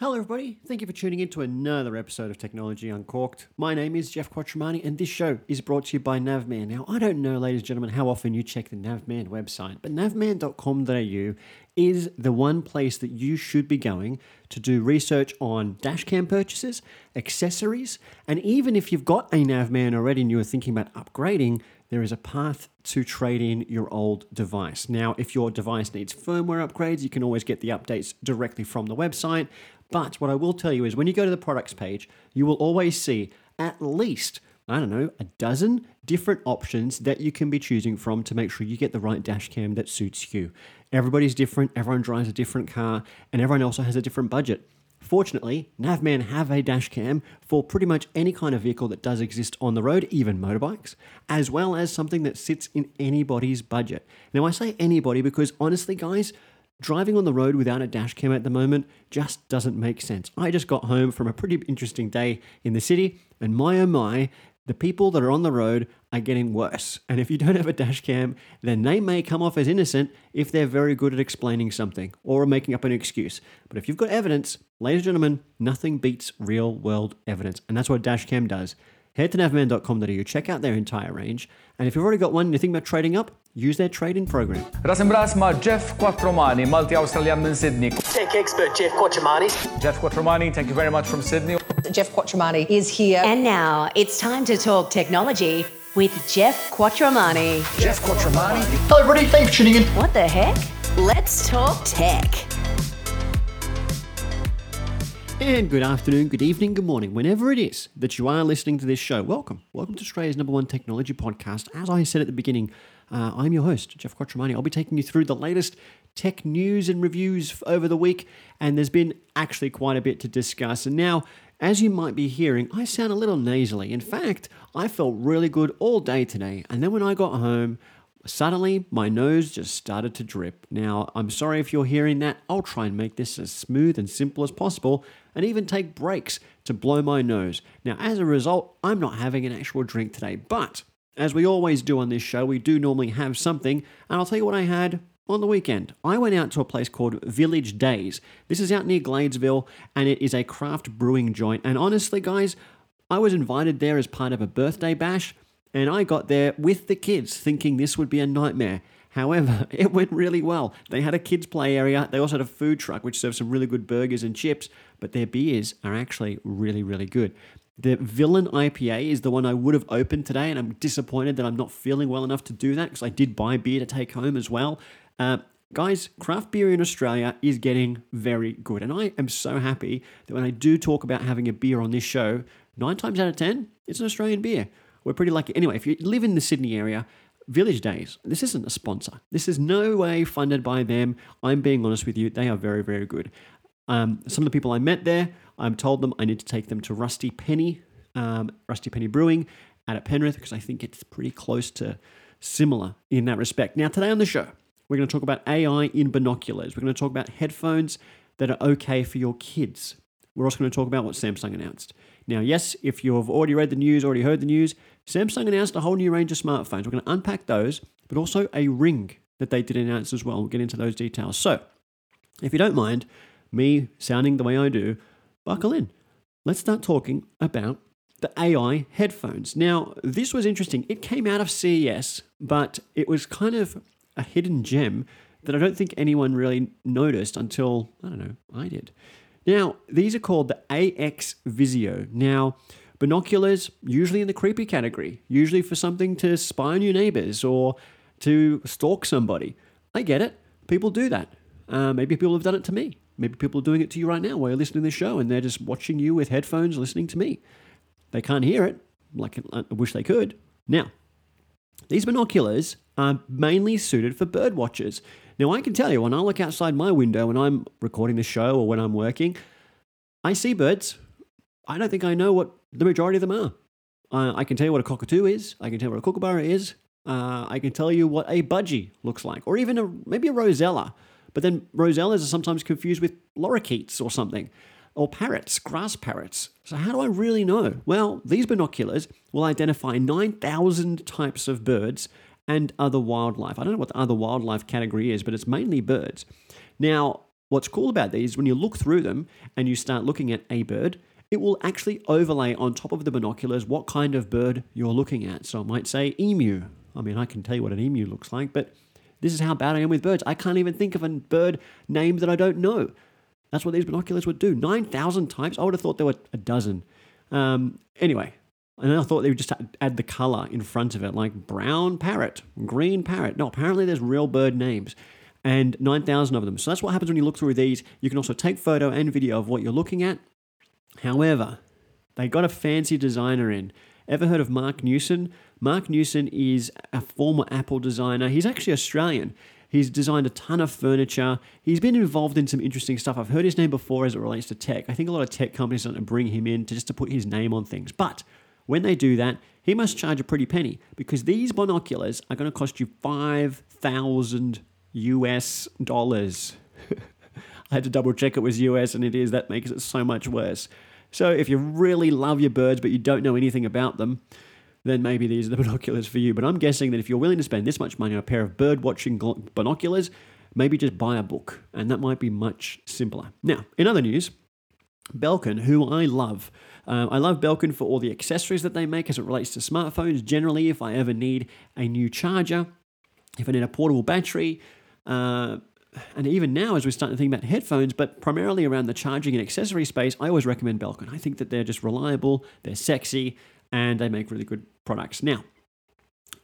Hello, everybody. Thank you for tuning in to another episode of Technology Uncorked. My name is Geoff Quattromani, and this show is brought to you by Navman. Now, I don't know, ladies and gentlemen, how often you check the Navman website, but navman.com.au is the one place that you should be going to do research on dashcam purchases, accessories, and even if you've got a Navman already and you are thinking about upgrading, there is a path to trade in your old device. Now, if your device needs firmware upgrades, you can always get the updates directly from the website. But what I will tell you is when you go to the products page, you will always see at least, I don't know, a dozen different options that you can be choosing from to make sure you get the right dash cam that suits you. Everybody's different, everyone drives a different car, and everyone also has a different budget. Fortunately, Navman have a dash cam for pretty much any kind of vehicle that does exist on the road, even motorbikes, as well as something that sits in anybody's budget. Now, I say anybody because honestly, guys, driving on the road without a dash cam at the moment just doesn't make sense. I just got home from a pretty interesting day in the city, and my oh my, the people that are on the road are getting worse. And if you don't have a dash cam, then they may come off as innocent if they're very good at explaining something or making up an excuse. But if you've got evidence, ladies and gentlemen, nothing beats real world evidence. And that's what dash cam does. Head to navman.com.au, check out their entire range. And if you've already got one and you're thinking about trading up, use their trading program. Ras imbras ma' Geoff Quattromani, multi-Australian minn Sydney. Tech expert Geoff Quattromani. Geoff Quattromani, thank you very much from Sydney. Geoff Quattromani is here. And now it's time to talk technology with Geoff Quattromani. Geoff Quattromani. Hello, everybody. Thanks for tuning in. What the heck? Let's talk tech. And good afternoon, good evening, good morning, whenever it is that you are listening to this show. Welcome. Welcome to Australia's number one technology podcast. As I said at the beginning, uh, I'm your host, Geoff Quattromani. I'll be taking you through the latest tech news and reviews over the week, and there's been actually quite a bit to discuss. And now, as you might be hearing, I sound a little nasally. In fact, I felt really good all day today, and then when I got home, Suddenly, my nose just started to drip. Now, I'm sorry if you're hearing that. I'll try and make this as smooth and simple as possible and even take breaks to blow my nose. Now, as a result, I'm not having an actual drink today, but as we always do on this show, we do normally have something, and I'll tell you what I had on the weekend. I went out to a place called Village Days. This is out near Gladesville, and it is a craft brewing joint. And honestly, guys, I was invited there as part of a birthday bash. And I got there with the kids thinking this would be a nightmare. However, it went really well. They had a kids' play area. They also had a food truck which served some really good burgers and chips, but their beers are actually really, really good. The Villain IPA is the one I would have opened today, and I'm disappointed that I'm not feeling well enough to do that because I did buy beer to take home as well. Uh, guys, craft beer in Australia is getting very good, and I am so happy that when I do talk about having a beer on this show, nine times out of ten, it's an Australian beer. We're pretty lucky. Anyway, if you live in the Sydney area, Village Days, this isn't a sponsor. This is no way funded by them. I'm being honest with you, they are very, very good. Um, some of the people I met there, I'm told them I need to take them to Rusty Penny, um, Rusty Penny Brewing out at Penrith because I think it's pretty close to similar in that respect. Now, today on the show, we're going to talk about AI in binoculars. We're going to talk about headphones that are okay for your kids. We're also going to talk about what Samsung announced. Now, yes, if you've already read the news, already heard the news, Samsung announced a whole new range of smartphones. We're going to unpack those, but also a ring that they did announce as well. We'll get into those details. So, if you don't mind me sounding the way I do, buckle in. Let's start talking about the AI headphones. Now, this was interesting. It came out of CES, but it was kind of a hidden gem that I don't think anyone really noticed until, I don't know, I did. Now, these are called the AX Visio. Now, binoculars, usually in the creepy category, usually for something to spy on your neighbors or to stalk somebody. I get it. People do that. Uh, maybe people have done it to me. Maybe people are doing it to you right now while you're listening to this show and they're just watching you with headphones listening to me. They can't hear it, like I wish they could. Now, these binoculars are mainly suited for bird watchers. Now, I can tell you, when I look outside my window when I'm recording the show or when I'm working, I see birds. I don't think I know what the majority of them are. Uh, I can tell you what a cockatoo is. I can tell you what a kookaburra is. Uh, I can tell you what a budgie looks like, or even a, maybe a rosella. But then rosellas are sometimes confused with lorikeets or something, or parrots, grass parrots. So how do I really know? Well, these binoculars will identify 9,000 types of birds and other wildlife. I don't know what the other wildlife category is, but it's mainly birds. Now, what's cool about these, when you look through them and you start looking at a bird, it will actually overlay on top of the binoculars what kind of bird you're looking at. So it might say emu. I mean, I can tell you what an emu looks like, but this is how bad I am with birds. I can't even think of a bird name that I don't know. That's what these binoculars would do. 9,000 types? I would have thought there were a dozen. Um, anyway, and I thought they would just add the color in front of it, like brown parrot, green parrot. No, apparently there's real bird names and 9,000 of them. So that's what happens when you look through these. You can also take photo and video of what you're looking at. However, they got a fancy designer in. Ever heard of Marc Newson? Marc Newson is a former Apple designer. He's actually Australian. He's designed a ton of furniture. He's been involved in some interesting stuff. I've heard his name before as it relates to tech. I think a lot of tech companies are going to bring him in to just to put his name on things. But when they do that, he must charge a pretty penny because these binoculars are going to cost you 5,000 US dollars. I had to double check it was US and it is. That makes it so much worse. So if you really love your birds but you don't know anything about them, then maybe these are the binoculars for you. But I'm guessing that if you're willing to spend this much money on a pair of bird watching binoculars, maybe just buy a book, and that might be much simpler. Now, in other news, Belkin, who I love. Uh, I love Belkin for all the accessories that they make as it relates to smartphones. Generally, if I ever need a new charger, if I need a portable battery, uh, and even now, as we're starting to think about headphones, but primarily around the charging and accessory space, I always recommend Belkin. I think that they're just reliable, they're sexy, and they make really good products. Now,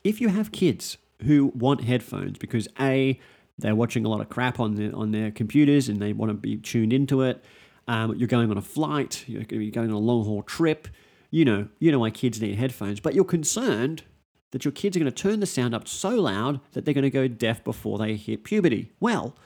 if you have kids who want headphones because A, they're watching a lot of crap on their, on their computers and they want to be tuned into it, um, you're going on a flight, you're going on a long haul trip, you know, you know why kids need headphones, but you're concerned that your kids are going to turn the sound up so loud that they're going to go deaf before they hit puberty. Well,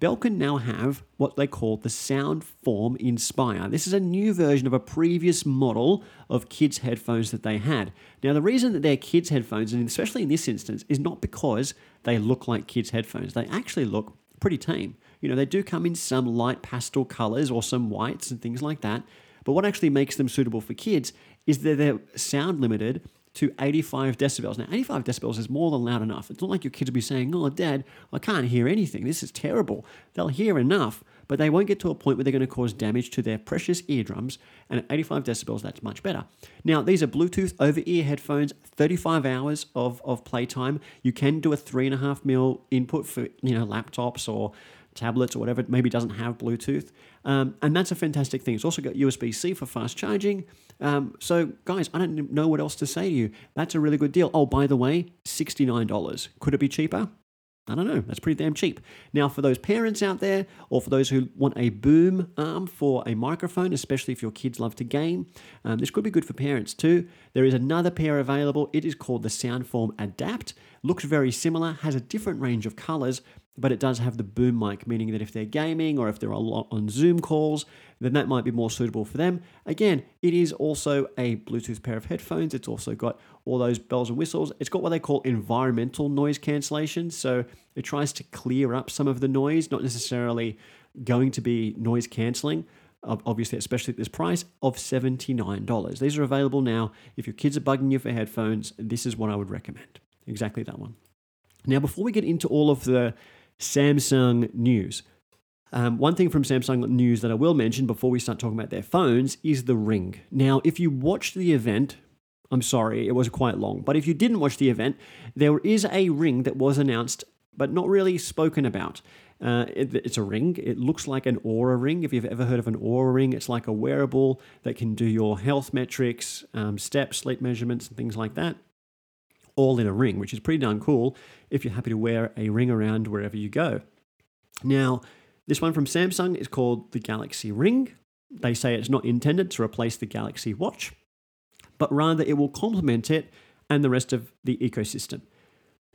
Belkin now have what they call the Soundform Inspire. This is a new version of a previous model of kids' headphones that they had. Now, the reason that they're kids' headphones, and especially in this instance, is not because they look like kids' headphones. They actually look pretty tame. You know, they do come in some light pastel colors or some whites and things like that. But what actually makes them suitable for kids is that they're sound limited to 85 decibels. Now, 85 decibels is more than loud enough. It's not like your kids will be saying, Oh, dad, I can't hear anything. This is terrible. They'll hear enough, but they won't get to a point where they're going to cause damage to their precious eardrums. And at 85 decibels, that's much better. Now, these are Bluetooth over ear headphones, 35 hours of, of playtime. You can do a 3.5 mil input for, you know, laptops or tablets or whatever, maybe doesn't have Bluetooth. Um, and that's a fantastic thing. It's also got USB C for fast charging. Um, so, guys, I don't know what else to say to you. That's a really good deal. Oh, by the way, $69. Could it be cheaper? I don't know. That's pretty damn cheap. Now, for those parents out there, or for those who want a boom arm for a microphone, especially if your kids love to game, um, this could be good for parents too. There is another pair available. It is called the Soundform Adapt. Looks very similar, has a different range of colors, but it does have the boom mic, meaning that if they're gaming or if they're a lot on Zoom calls, then that might be more suitable for them. Again, it is also a Bluetooth pair of headphones. It's also got all those bells and whistles. It's got what they call environmental noise cancellation. So it tries to clear up some of the noise, not necessarily going to be noise cancelling. Obviously, especially at this price of $79. These are available now. If your kids are bugging you for headphones, this is what I would recommend. Exactly that one. Now, before we get into all of the Samsung news, um, one thing from Samsung news that I will mention before we start talking about their phones is the Ring. Now, if you watched the event, I'm sorry, it was quite long, but if you didn't watch the event, there is a ring that was announced but not really spoken about. Uh, it, it's a ring. It looks like an Oura ring. If you've ever heard of an Oura ring, it's like a wearable that can do your health metrics, um, steps, sleep measurements, and things like that, all in a ring, which is pretty darn cool if you're happy to wear a ring around wherever you go. Now, this one from Samsung is called the Galaxy Ring. They say it's not intended to replace the Galaxy Watch, but rather it will complement it and the rest of the ecosystem.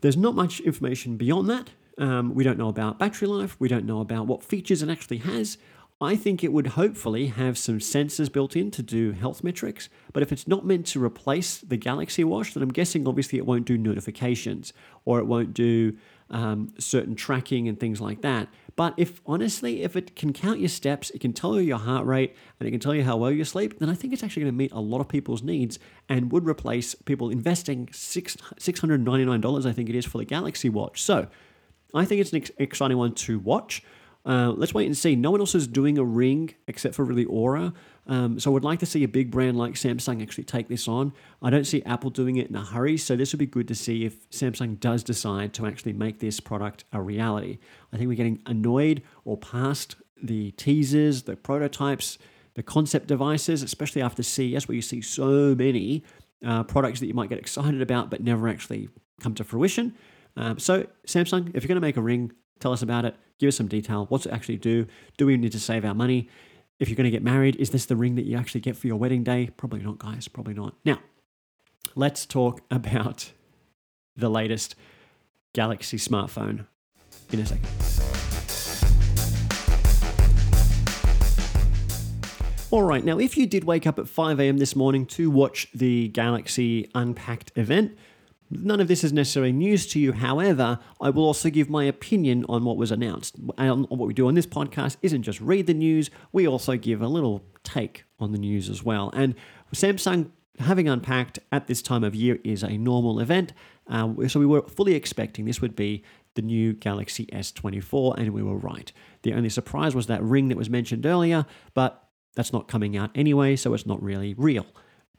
There's not much information beyond that. Um, we don't know about battery life, we don't know about what features it actually has. I think it would hopefully have some sensors built in to do health metrics, but if it's not meant to replace the Galaxy Watch, then I'm guessing obviously it won't do notifications or it won't do um, certain tracking and things like that. But if honestly, if it can count your steps, it can tell you your heart rate, and it can tell you how well you sleep, then I think it's actually going to meet a lot of people's needs and would replace people investing six six hundred ninety nine dollars. I think it is for the Galaxy Watch. So I think it's an ex- exciting one to watch. Uh, let's wait and see. No one else is doing a ring except for really Oura. Um, so I would like to see a big brand like Samsung actually take this on. I don't see Apple doing it in a hurry, so this would be good to see if Samsung does decide to actually make this product a reality. I think we're getting annoyed or past the teasers, the prototypes, the concept devices, especially after CES, where you see so many uh, products that you might get excited about but never actually come to fruition. Um, so, Samsung, if you're going to make a ring, tell us about it. Give us some detail. What's it actually do? Do we need to save our money? If you're going to get married, is this the ring that you actually get for your wedding day? Probably not, guys. Probably not. Now, let's talk about the latest Galaxy smartphone in a second. All right, now if you did wake up at 5 a.m. this morning to watch the Galaxy Unpacked event, None of this is necessarily news to you. However, I will also give my opinion on what was announced. And what we do on this podcast isn't just read the news, we also give a little take on the news as well. And Samsung having unpacked at this time of year is a normal event. Uh, so we were fully expecting this would be the new Galaxy S24, and we were right. The only surprise was that ring that was mentioned earlier, but that's not coming out anyway, so it's not really real.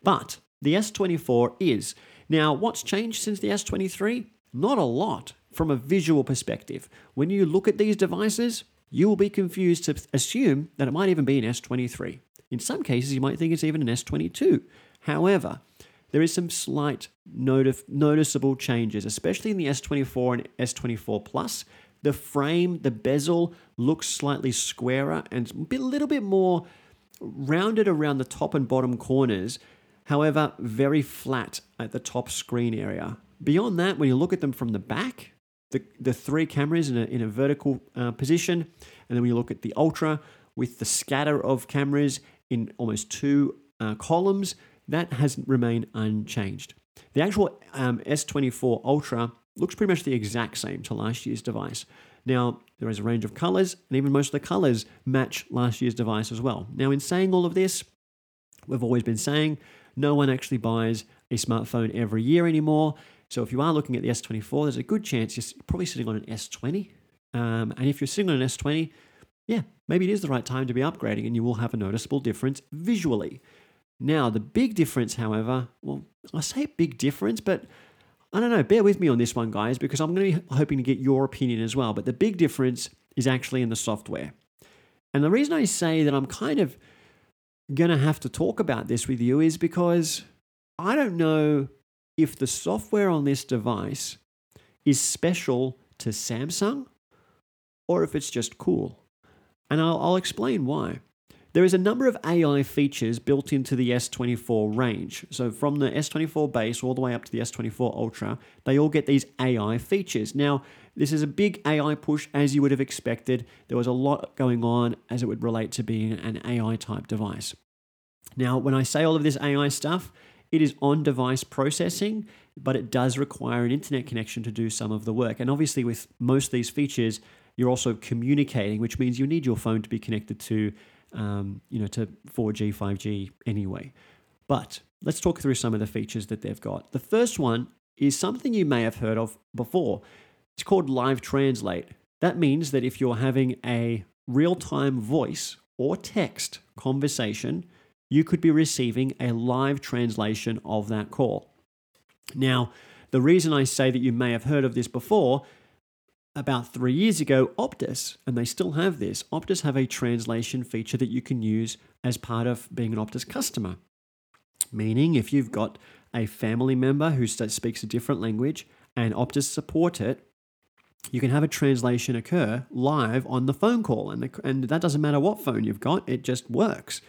But the S24 is. Now, what's changed since the S23? Not a lot from a visual perspective. When you look at these devices, you will be confused to assume that it might even be an S23. In some cases, you might think it's even an S22. However, there is some slight notif- noticeable changes, especially in the S24 and S24 Plus. The frame, the bezel looks slightly squarer and a little bit more rounded around the top and bottom corners However, very flat at the top screen area. Beyond that, when you look at them from the back, the, the three cameras in a, in a vertical uh, position, and then when you look at the Ultra with the scatter of cameras in almost two uh, columns, that has remained unchanged. The actual um, S24 Ultra looks pretty much the exact same to last year's device. Now, there is a range of colors, and even most of the colors match last year's device as well. Now, in saying all of this, we've always been saying no one actually buys a smartphone every year anymore. So if you are looking at the S24, there's a good chance you're probably sitting on an S20. Um, and if you're sitting on an S20, yeah, maybe it is the right time to be upgrading and you will have a noticeable difference visually. Now, the big difference, however, well, I say big difference, but I don't know, bear with me on this one, guys, because I'm going to be hoping to get your opinion as well. But the big difference is actually in the software. And the reason I say that I'm kind of going to have to talk about this with you is because I don't know if the software on this device is special to Samsung or if it's just cool. And I'll, I'll, explain why. There is a number of AI features built into the S24 range. So, from the S24 base all the way up to the S24 Ultra, they all get these AI features. Now, this is a big AI push as you would have expected. There was a lot going on as it would relate to being an AI type device. Now, when I say all of this AI stuff, it is on device processing, but it does require an internet connection to do some of the work. And obviously, with most of these features, you're also communicating, which means you need your phone to be connected to, um, you know, to 4G, 5G anyway. But let's talk through some of the features that they've got. The first one is something you may have heard of before. It's called Live Translate. That means that if you're having a real time voice or text conversation, you could be receiving a live translation of that call. Now, the reason I say that you may have heard of this before, about three years ago, Optus, and they still have this, Optus have a translation feature that you can use as part of being an Optus customer. Meaning, if you've got a family member who speaks a different language and Optus support it, you can have a translation occur live on the phone call. And, the, and that doesn't matter what phone you've got, it just works.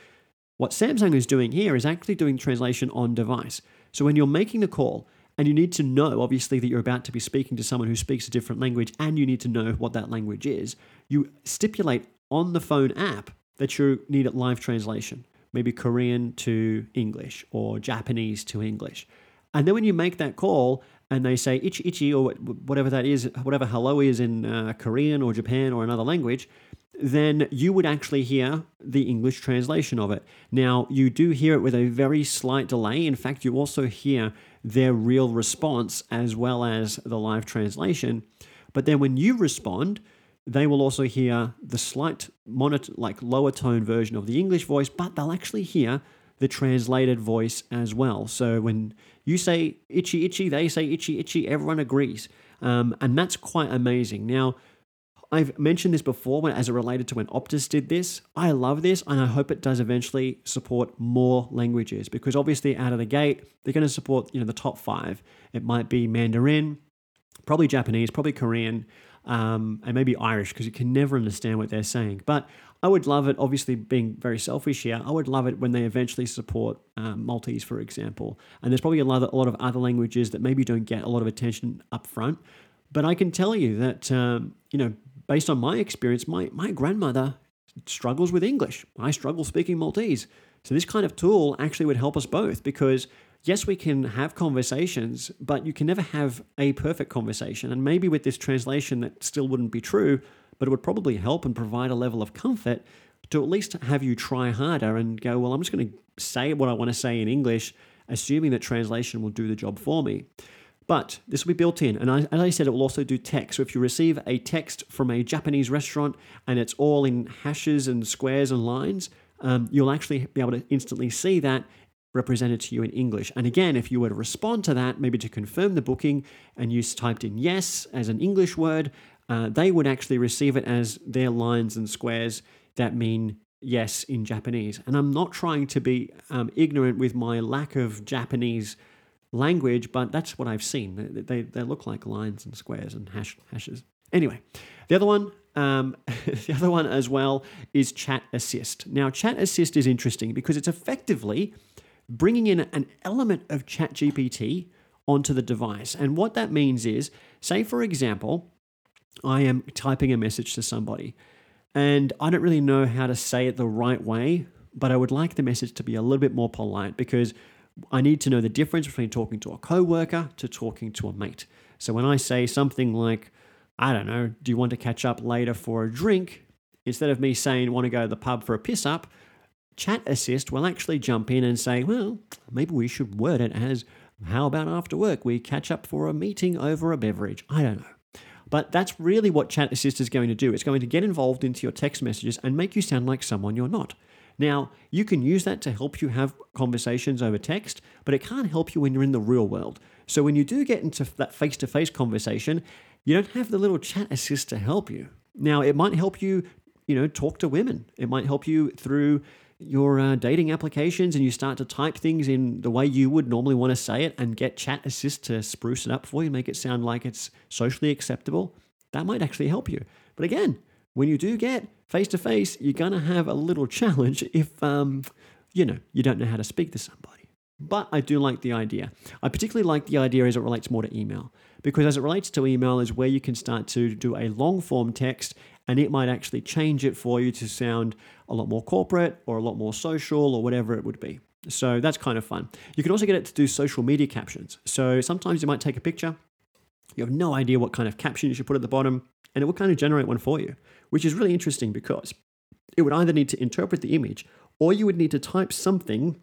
What Samsung is doing here is actually doing translation on device. So when you're making the call, and you need to know, obviously, that you're about to be speaking to someone who speaks a different language, and you need to know what that language is, you stipulate on the phone app that you need a live translation, maybe Korean to English or Japanese to English. And then when you make that call and they say ichi ichi or whatever that is, whatever hello is in uh, Korean or Japan or another language, then you would actually hear the English translation of it. Now, you do hear it with a very slight delay. In fact, you also hear their real response as well as the live translation. But then when you respond, they will also hear the slight like lower tone version of the English voice, but they'll actually hear the translated voice as well. So when you say itchy, itchy, they say itchy, itchy, everyone agrees. Um, and that's quite amazing. Now, I've mentioned this before when, as it related to when Optus did this. I love this and I hope it does eventually support more languages because obviously out of the gate, they're going to support, you know, the top five. It might be Mandarin, probably Japanese, probably Korean, um, and maybe Irish because you can never understand what they're saying. But I would love it, obviously, being very selfish here, I would love it when they eventually support um, Maltese, for example. And there's probably a lot, of, a lot of other languages that maybe don't get a lot of attention up front. But I can tell you that, um, you know, based on my experience, my, my grandmother struggles with English. I struggle speaking Maltese. So this kind of tool actually would help us both because yes, we can have conversations, but you can never have a perfect conversation. And maybe with this translation, that still wouldn't be true, but it would probably help and provide a level of comfort to at least have you try harder and go, well, I'm just going to say what I want to say in English, assuming that translation will do the job for me. But this will be built in. And as I said, it will also do text. So if you receive a text from a Japanese restaurant and it's all in hashes and squares and lines, um, you'll actually be able to instantly see that represented to you in English. And again, if you were to respond to that, maybe to confirm the booking, and you typed in yes as an English word, uh, they would actually receive it as their lines and squares that mean yes in Japanese. And I'm not trying to be um, ignorant with my lack of Japanese language, but that's what I've seen. They, they, they look like lines and squares and hash, hashes. Anyway, the other one, um, the other one as well is Chat Assist. Now, Chat Assist is interesting because it's effectively bringing in an element of ChatGPT onto the device. And what that means is, say for example, I am typing a message to somebody and I don't really know how to say it the right way, but I would like the message to be a little bit more polite because I need to know the difference between talking to a coworker to talking to a mate. So when I say something like, I don't know, do you want to catch up later for a drink? Instead of me saying, want to go to the pub for a piss up, Chat Assist will actually jump in and say, well, maybe we should word it as, how about after work we catch up for a meeting over a beverage? I don't know. But that's really what Chat Assist is going to do. It's going to get involved into your text messages and make you sound like someone you're not. Now, you can use that to help you have conversations over text, but it can't help you when you're in the real world. So when you do get into that face to face conversation, you don't have the little chat assist to help you. Now, it might help you, you know, talk to women. It might help you through your uh, dating applications and you start to type things in the way you would normally want to say it and get chat assist to spruce it up for you, make it sound like it's socially acceptable, that might actually help you. But again, when you do get face to face, you're going to have a little challenge if, um, you know, you don't know how to speak to somebody. But I do like the idea. I particularly like the idea as it relates more to email, because as it relates to email, is where you can start to do a long form text and it might actually change it for you to sound a lot more corporate or a lot more social or whatever it would be. So that's kind of fun. You can also get it to do social media captions. So sometimes you might take a picture, you have no idea what kind of caption you should put at the bottom, and it will kind of generate one for you, which is really interesting because it would either need to interpret the image or you would need to type something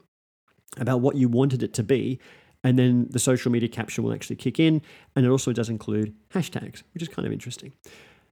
about what you wanted it to be. And then the social media caption will actually kick in. And it also does include hashtags, which is kind of interesting.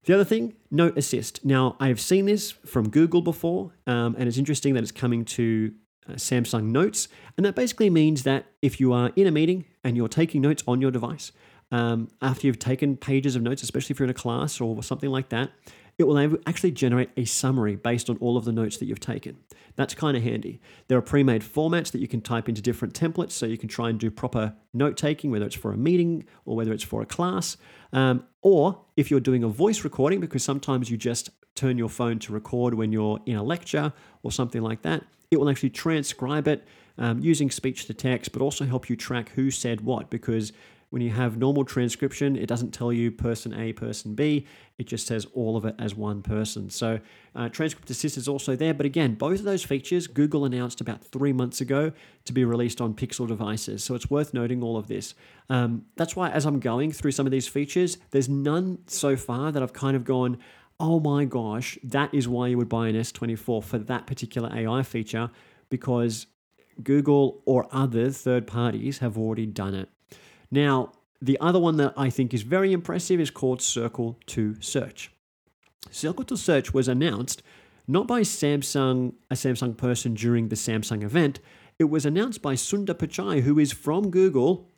The other thing, Note Assist. Now, I've seen this from Google before, um, and it's interesting that it's coming to uh, Samsung Notes. And that basically means that if you are in a meeting and you're taking notes on your device, um, after you've taken pages of notes, especially if you're in a class or something like that, it will actually generate a summary based on all of the notes that you've taken. That's kind of handy. There are pre made formats that you can type into different templates so you can try and do proper note taking, whether it's for a meeting or whether it's for a class. Um, or if you're doing a voice recording, because sometimes you just turn your phone to record when you're in a lecture or something like that, it will actually transcribe it um, using speech to text, but also help you track who said what because when you have normal transcription, it doesn't tell you person A, person B. It just says all of it as one person. So uh, Transcript Assist is also there. But again, both of those features Google announced about three months ago to be released on Pixel devices. So it's worth noting all of this. Um, that's why as I'm going through some of these features, there's none so far that I've kind of gone, oh my gosh, that is why you would buy an S24 for that particular AI feature because Google or other third parties have already done it. Now, the other one that I think is very impressive is called Circle to Search. Circle to Search was announced not by Samsung, a Samsung person during the Samsung event. It was announced by Sundar Pichai, who is from Google,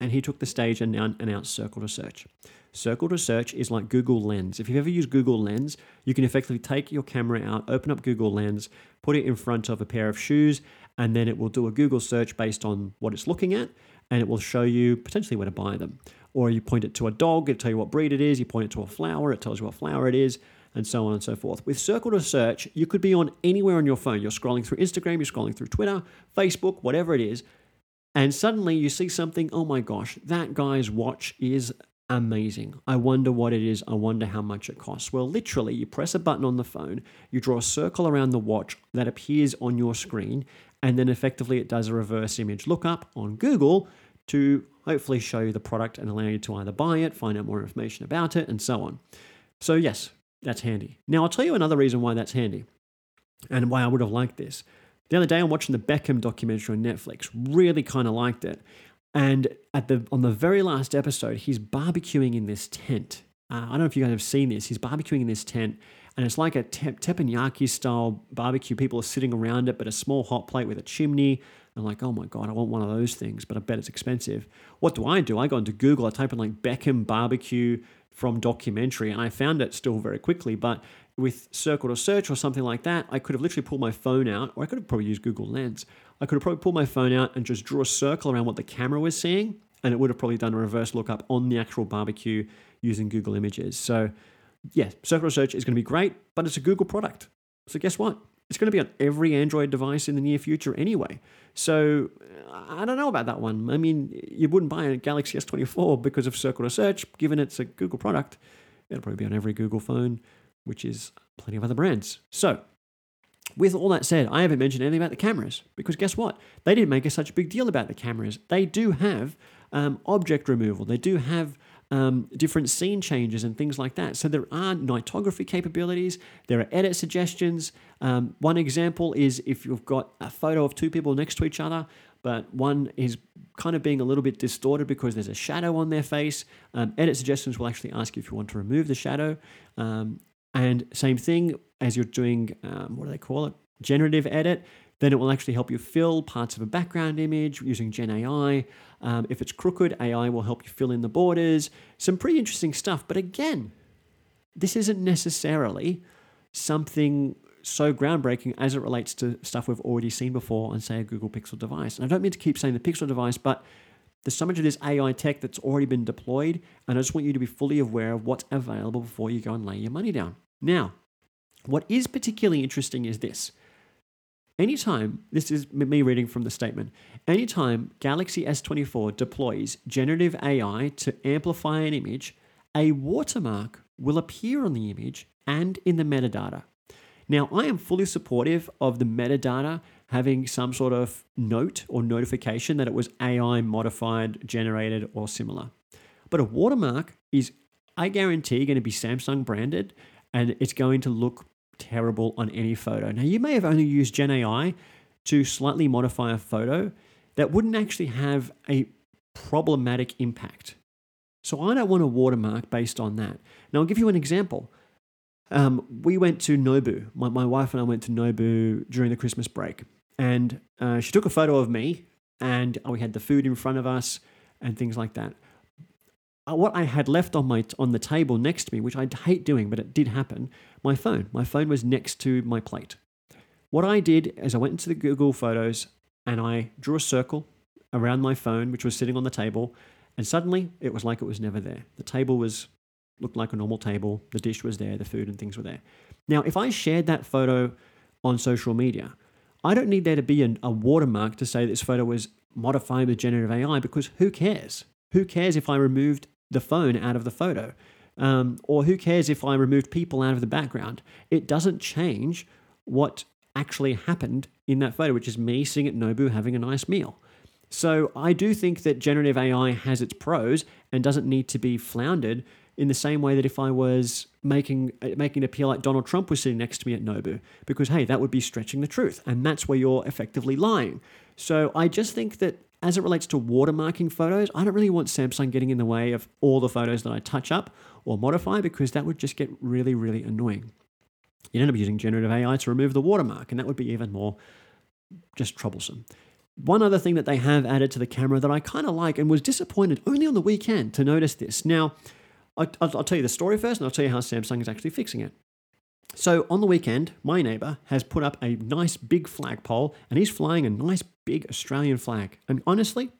and he took the stage and announced Circle to Search. Circle to Search is like Google Lens. If you've ever used Google Lens, you can effectively take your camera out, open up Google Lens, put it in front of a pair of shoes, and then it will do a Google search based on what it's looking at, and it will show you potentially where to buy them. Or you point it to a dog, it'll tell you what breed it is, you point it to a flower, it tells you what flower it is, and so on and so forth. With Circle to Search, you could be on anywhere on your phone. You're scrolling through Instagram, you're scrolling through Twitter, Facebook, whatever it is, and suddenly you see something, oh my gosh, that guy's watch is amazing. I wonder what it is. I wonder how much it costs. Well, literally, you press a button on the phone, you draw a circle around the watch that appears on your screen, and then effectively it does a reverse image lookup on Google to hopefully show you the product and allow you to either buy it, find out more information about it, and so on. So, yes, that's handy. Now, I'll tell you another reason why that's handy and why I would have liked this. The other day, I'm watching the Beckham documentary on Netflix. Really kind of liked it. And at the on the very last episode, he's barbecuing in this tent. Uh, I don't know if you guys have seen this. He's barbecuing in this tent, and it's like a te- teppanyaki style barbecue. People are sitting around it, but a small hot plate with a chimney. I'm like, oh my god, I want one of those things, but I bet it's expensive. What do I do? I go into Google, I type in like Beckham barbecue from documentary, and I found it still very quickly. But with Circle to Search or something like that, I could have literally pulled my phone out, or I could have probably used Google Lens. I could have probably pulled my phone out and just drew a circle around what the camera was seeing, and it would have probably done a reverse lookup on the actual barbecue using Google Images. So, yeah, Circle to Search is going to be great, but it's a Google product. So, guess what? It's going to be on every Android device in the near future anyway. So, I don't know about that one. I mean, you wouldn't buy a Galaxy S24 because of Circle to Search, given it's a Google product. It'll probably be on every Google phone which is plenty of other brands. So, with all that said, I haven't mentioned anything about the cameras because guess what? They didn't make such a big deal about the cameras. They do have um, object removal, they do have um, different scene changes and things like that. So there are nightography capabilities, there are edit suggestions. Um, one example is if you've got a photo of two people next to each other, but one is kind of being a little bit distorted because there's a shadow on their face. Um, edit suggestions will actually ask you if you want to remove the shadow. Um, and same thing as you're doing, um, what do they call it? Generative edit. Then it will actually help you fill parts of a background image using Gen AI. Um, if it's crooked, AI will help you fill in the borders. Some pretty interesting stuff. But again, this isn't necessarily something so groundbreaking as it relates to stuff we've already seen before on, say, a Google Pixel device. And I don't mean to keep saying the Pixel device, but there's so much of this AI tech that's already been deployed, and I just want you to be fully aware of what's available before you go and lay your money down. Now, what is particularly interesting is this. Anytime, this is me reading from the statement, anytime Galaxy S24 deploys generative AI to amplify an image, a watermark will appear on the image and in the metadata. Now, I am fully supportive of the metadata having some sort of note or notification that it was AI modified, generated, or similar. But a watermark is, I guarantee, going to be Samsung branded and it's going to look terrible on any photo. Now, you may have only used Gen AI to slightly modify a photo that wouldn't actually have a problematic impact. So I don't want a watermark based on that. Now, I'll give you an example. Um, we went to Nobu. My, my wife and I went to Nobu during the Christmas break and uh, she took a photo of me, and we had the food in front of us and things like that. Uh, what I had left on my on the table next to me, which I hate doing, but it did happen, my phone. My phone was next to my plate. What I did is I went into the Google Photos and I drew a circle around my phone, which was sitting on the table, and suddenly it was like it was never there. The table was looked like a normal table. The dish was there, the food and things were there. Now, if I shared that photo on social media, I don't need there to be an, a watermark to say this photo was modified with generative AI because who cares? Who cares if I removed the phone out of the photo? Um, or who cares if I removed people out of the background? It doesn't change what actually happened in that photo, which is me sitting at Nobu having a nice meal. So I do think that generative AI has its pros and doesn't need to be floundered in the same way that if I was making uh, making it appear like Donald Trump was sitting next to me at Nobu, because hey, that would be stretching the truth, and that's where you're effectively lying. So I just think that as it relates to watermarking photos, I don't really want Samsung getting in the way of all the photos that I touch up or modify because that would just get really, really annoying. You'd end up using generative AI to remove the watermark, and that would be even more just troublesome. One other thing that they have added to the camera that I kind of like and was disappointed only on the weekend to notice this. Now, I'll, I'll tell you the story first and I'll tell you how Samsung is actually fixing it. So on the weekend, my neighbor has put up a nice big flagpole and he's flying a nice big Australian flag. And honestly,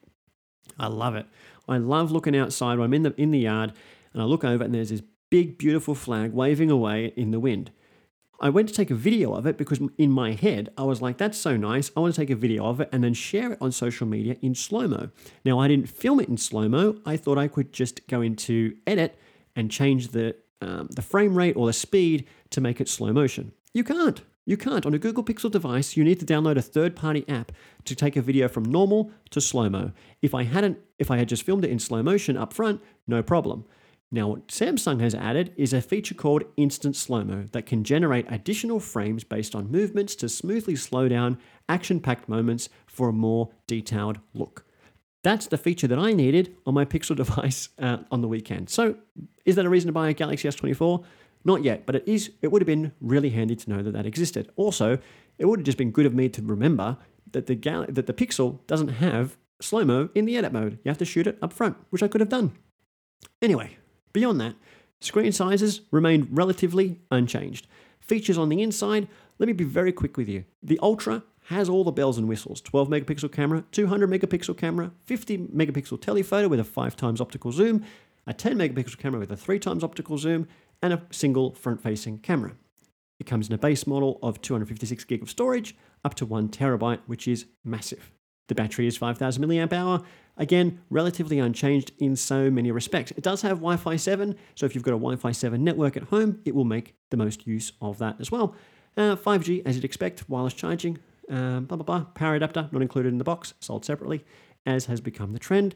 I love it. I love looking outside when I'm in the in the yard and I look over and there's this big beautiful flag waving away in the wind. I went to take a video of it because in my head I was like, that's so nice. I want to take a video of it and then share it on social media in slow mo. Now, I didn't film it in slow mo. I thought I could just go into edit and change the, um, the frame rate or the speed to make it slow motion. You can't. You can't. On a Google Pixel device, you need to download a third-party app to take a video from normal to slow-mo. If I hadn't if I had just filmed it in slow motion up front, no problem. Now, what Samsung has added is a feature called Instant Slow Mo that can generate additional frames based on movements to smoothly slow down action packed moments for a more detailed look. That's the feature that I needed on my Pixel device uh, on the weekend. So, is that a reason to buy a Galaxy S24? Not yet, but it is. It would have been really handy to know that that existed. Also, it would have just been good of me to remember that the Gal- that the Pixel doesn't have slow mo in the edit mode. You have to shoot it up front, which I could have done. Anyway, beyond that, screen sizes remained relatively unchanged. Features on the inside, let me be very quick with you. The Ultra has all the bells and whistles 12 megapixel camera, 200 megapixel camera, 50 megapixel telephoto with a 5 times optical zoom, a 10 megapixel camera with a 3 times optical zoom, and a single front facing camera. It comes in a base model of 256 gig of storage, up to 1 terabyte, which is massive. The battery is 5000 milliamp hour, again, relatively unchanged in so many respects. It does have Wi Fi 7, so if you've got a Wi Fi 7 network at home, it will make the most use of that as well. Uh, 5G, as you'd expect, wireless charging, um, blah, blah, blah. Power adapter, not included in the box, sold separately, as has become the trend.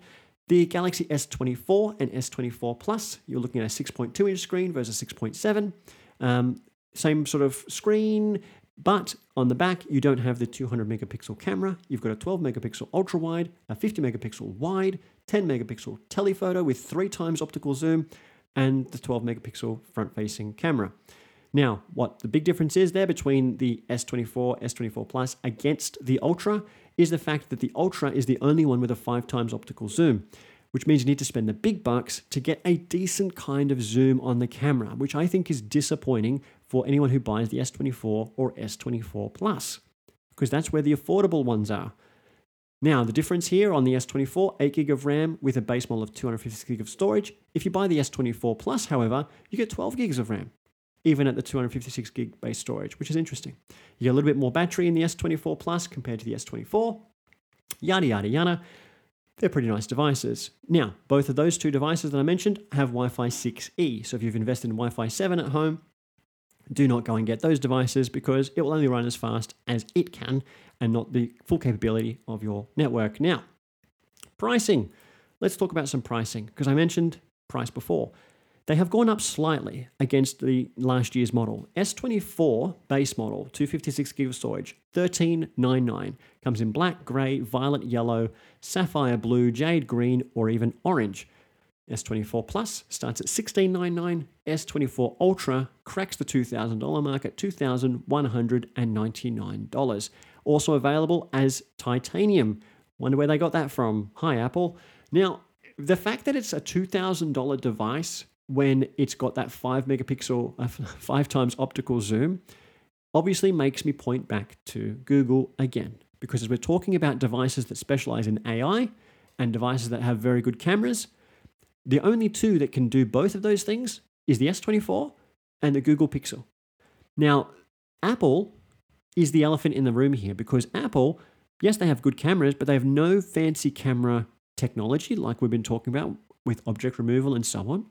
The Galaxy S24 and S24 Plus, you're looking at a 6.2 inch screen versus 6.7. Um, same sort of screen, but on the back, you don't have the 200 megapixel camera. You've got a 12 megapixel ultra wide, a 50 megapixel wide, 10 megapixel telephoto with three times optical zoom, and the 12 megapixel front facing camera. Now, what the big difference is there between the S24, S24 Plus against the Ultra is the fact that the Ultra is the only one with a five times optical zoom, which means you need to spend the big bucks to get a decent kind of zoom on the camera, which I think is disappointing for anyone who buys the S24 or S24 Plus, because that's where the affordable ones are. Now, the difference here on the S24, 8 gig of RAM with a base model of 256 gig of storage. If you buy the S24 Plus, however, you get 12 gigs of RAM, even at the 256 gig base storage, which is interesting. You get a little bit more battery in the S24 Plus compared to the S24. Yada, yada, yada. They're pretty nice devices. Now, both of those two devices that I mentioned have Wi Fi 6E. So if you've invested in Wi Fi 7 at home, do not go and get those devices because it will only run as fast as it can and not the full capability of your network. Now, pricing. Let's talk about some pricing because I mentioned price before. They have gone up slightly against the last year's model. S24 base model, 256 gig of storage, 1399. Comes in black, grey, violet, yellow, sapphire blue, jade green, or even orange. S24 Plus starts at 1699. S24 Ultra cracks the $2,000 mark at $2,199. Also available as titanium. Wonder where they got that from. Hi, Apple. Now, the fact that it's a $2,000 device when it's got that 5 megapixel, uh, 5 times optical zoom, obviously makes me point back to Google again. Because as we're talking about devices that specialize in AI and devices that have very good cameras, the only two that can do both of those things is the S24 and the Google Pixel. Now, Apple is the elephant in the room here because Apple, yes, they have good cameras, but they have no fancy camera technology like we've been talking about with object removal and so on.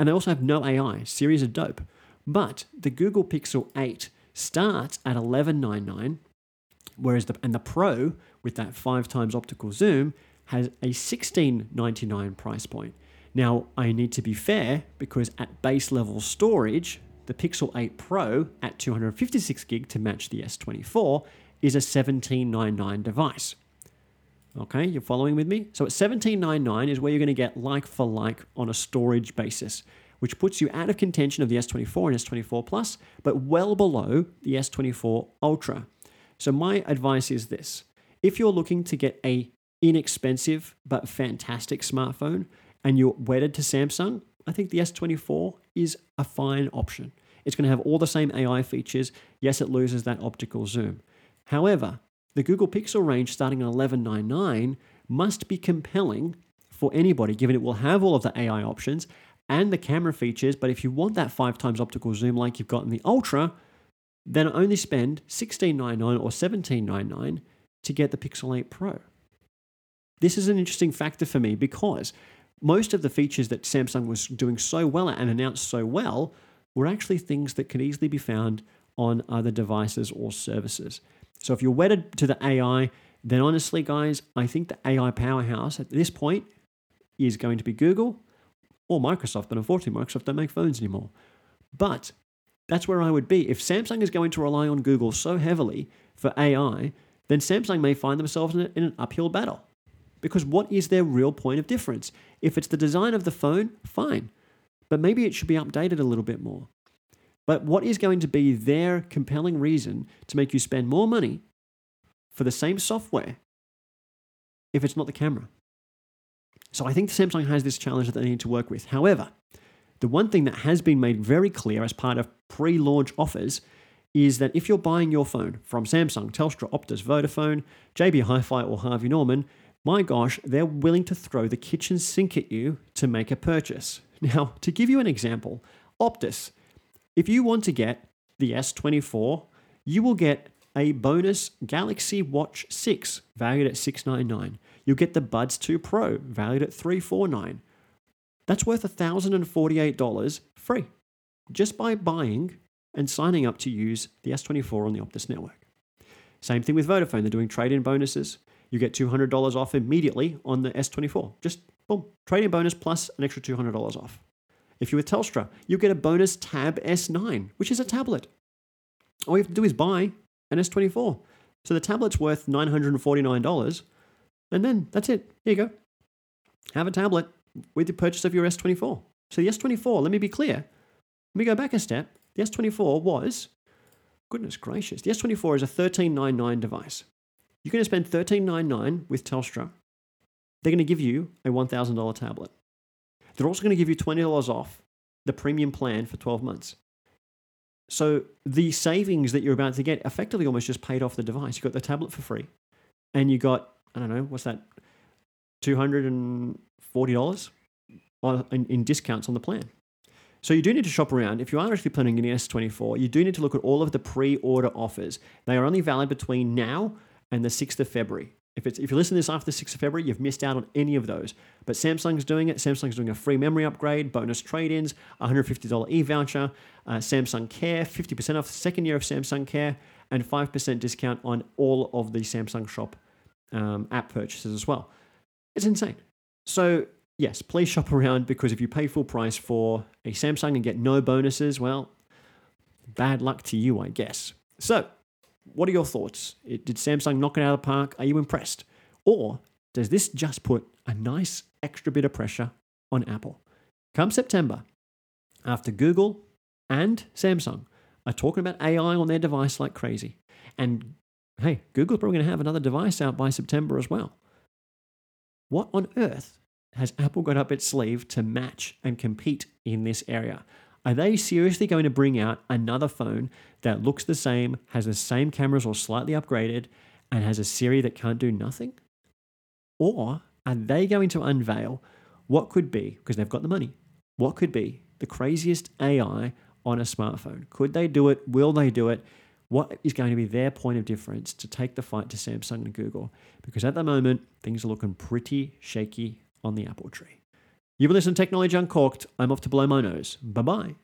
And they also have no AI. Series a dope. But the Google Pixel 8 starts at 1199, whereas the and the Pro with that five times optical zoom has a 1699 price point. Now, I need to be fair because at base level storage, the Pixel 8 Pro at 256 gig to match the S24 is a 1799 device. Okay, you're following with me? So at 1799 is where you're going to get like for like on a storage basis, which puts you out of contention of the S24 and S24 Plus, but well below the S24 Ultra. So my advice is this. If you're looking to get a inexpensive but fantastic smartphone and you're wedded to Samsung, I think the S24 is a fine option. It's going to have all the same AI features. Yes, it loses that optical zoom. However, the Google Pixel range starting at 1199 must be compelling for anybody, given it will have all of the AI options and the camera features. But if you want that five times optical zoom like you've got in the Ultra, then only spend 1699 or 1799 to get the Pixel 8 Pro. This is an interesting factor for me because most of the features that Samsung was doing so well at and announced so well were actually things that could easily be found on other devices or services. So if you're wedded to the AI, then honestly, guys, I think the AI powerhouse at this point is going to be Google or Microsoft, but unfortunately, Microsoft don't make phones anymore. But that's where I would be. If Samsung is going to rely on Google so heavily for AI, then Samsung may find themselves in, an uphill battle. Because what is their real point of difference? If it's the design of the phone, fine. But maybe it should be updated a little bit more. But what is going to be their compelling reason to make you spend more money for the same software if it's not the camera? So I think Samsung has this challenge that they need to work with. However, the one thing that has been made very clear as part of pre launch offers is that if you're buying your phone from Samsung, Telstra, Optus, Vodafone, JB Hi Fi, or Harvey Norman, my gosh, they're willing to throw the kitchen sink at you to make a purchase. Now, to give you an example, Optus, if you want to get the S24, you will get a bonus Galaxy Watch 6 valued at 699. You'll get the Buds 2 Pro valued at 349. That's worth $1,048 free just by buying and signing up to use the S24 on the Optus network. Same thing with Vodafone, they're doing trade in bonuses you get $200 off immediately on the S24. Just boom, trading bonus plus an extra $200 off. If you're with Telstra, you get a bonus Tab S9, which is a tablet. All you have to do is buy an S24. So the tablet's worth $949, and then that's it. Here you go. Have a tablet with the purchase of your S24. So the S24, let me be clear. Let me go back a step. The S24 was, goodness gracious, the S24 is a 1399 device. You're going to spend $13.99 with Telstra. They're going to give you a $1,000 tablet. They're also going to give you $20 off the premium plan for 12 months. So the savings that you're about to get effectively almost just paid off the device. You got the tablet for free, and you got I don't know what's that, two hundred and forty dollars in, discounts on the plan. So you do need to shop around. If you are actually planning an S24, you do need to look at all of the pre-order offers. They are only valid between now and the 6th of February. If, it's, if you listen to this after the 6th of February, you've missed out on any of those. But Samsung's doing it. Samsung's doing a free memory upgrade, bonus trade ins, $150 e voucher, uh, Samsung Care, 50% off the second year of Samsung Care, and 5% discount on all of the Samsung Shop um, app purchases as well. It's insane. So, yes, please shop around because if you pay full price for a Samsung and get no bonuses, well, bad luck to you, I guess. So, what are your thoughts? Eh, did Samsung knock it out of the park? Are you impressed? Or does this just put a nice extra bit of pressure on Apple? Come September, after Google and Samsung are talking about AI on their device like crazy, and hey, Google's probably going to have another device out by September as well. What on earth has Apple got up its sleeve to match and compete in this area? Are they seriously going to bring out another phone that looks the same, has the same cameras or slightly upgraded, and has a Siri that can't do nothing? Or are they going to unveil what could be, because they've got the money, what could be the craziest AI on a smartphone? Could they do it? Will they do it? What is going to be their point of difference to take the fight to Samsung and Google? Because at the moment, things are looking pretty shaky on the Apple tree. You've been listening to Technology Uncorked. I'm off to blow my nose. Bye bye.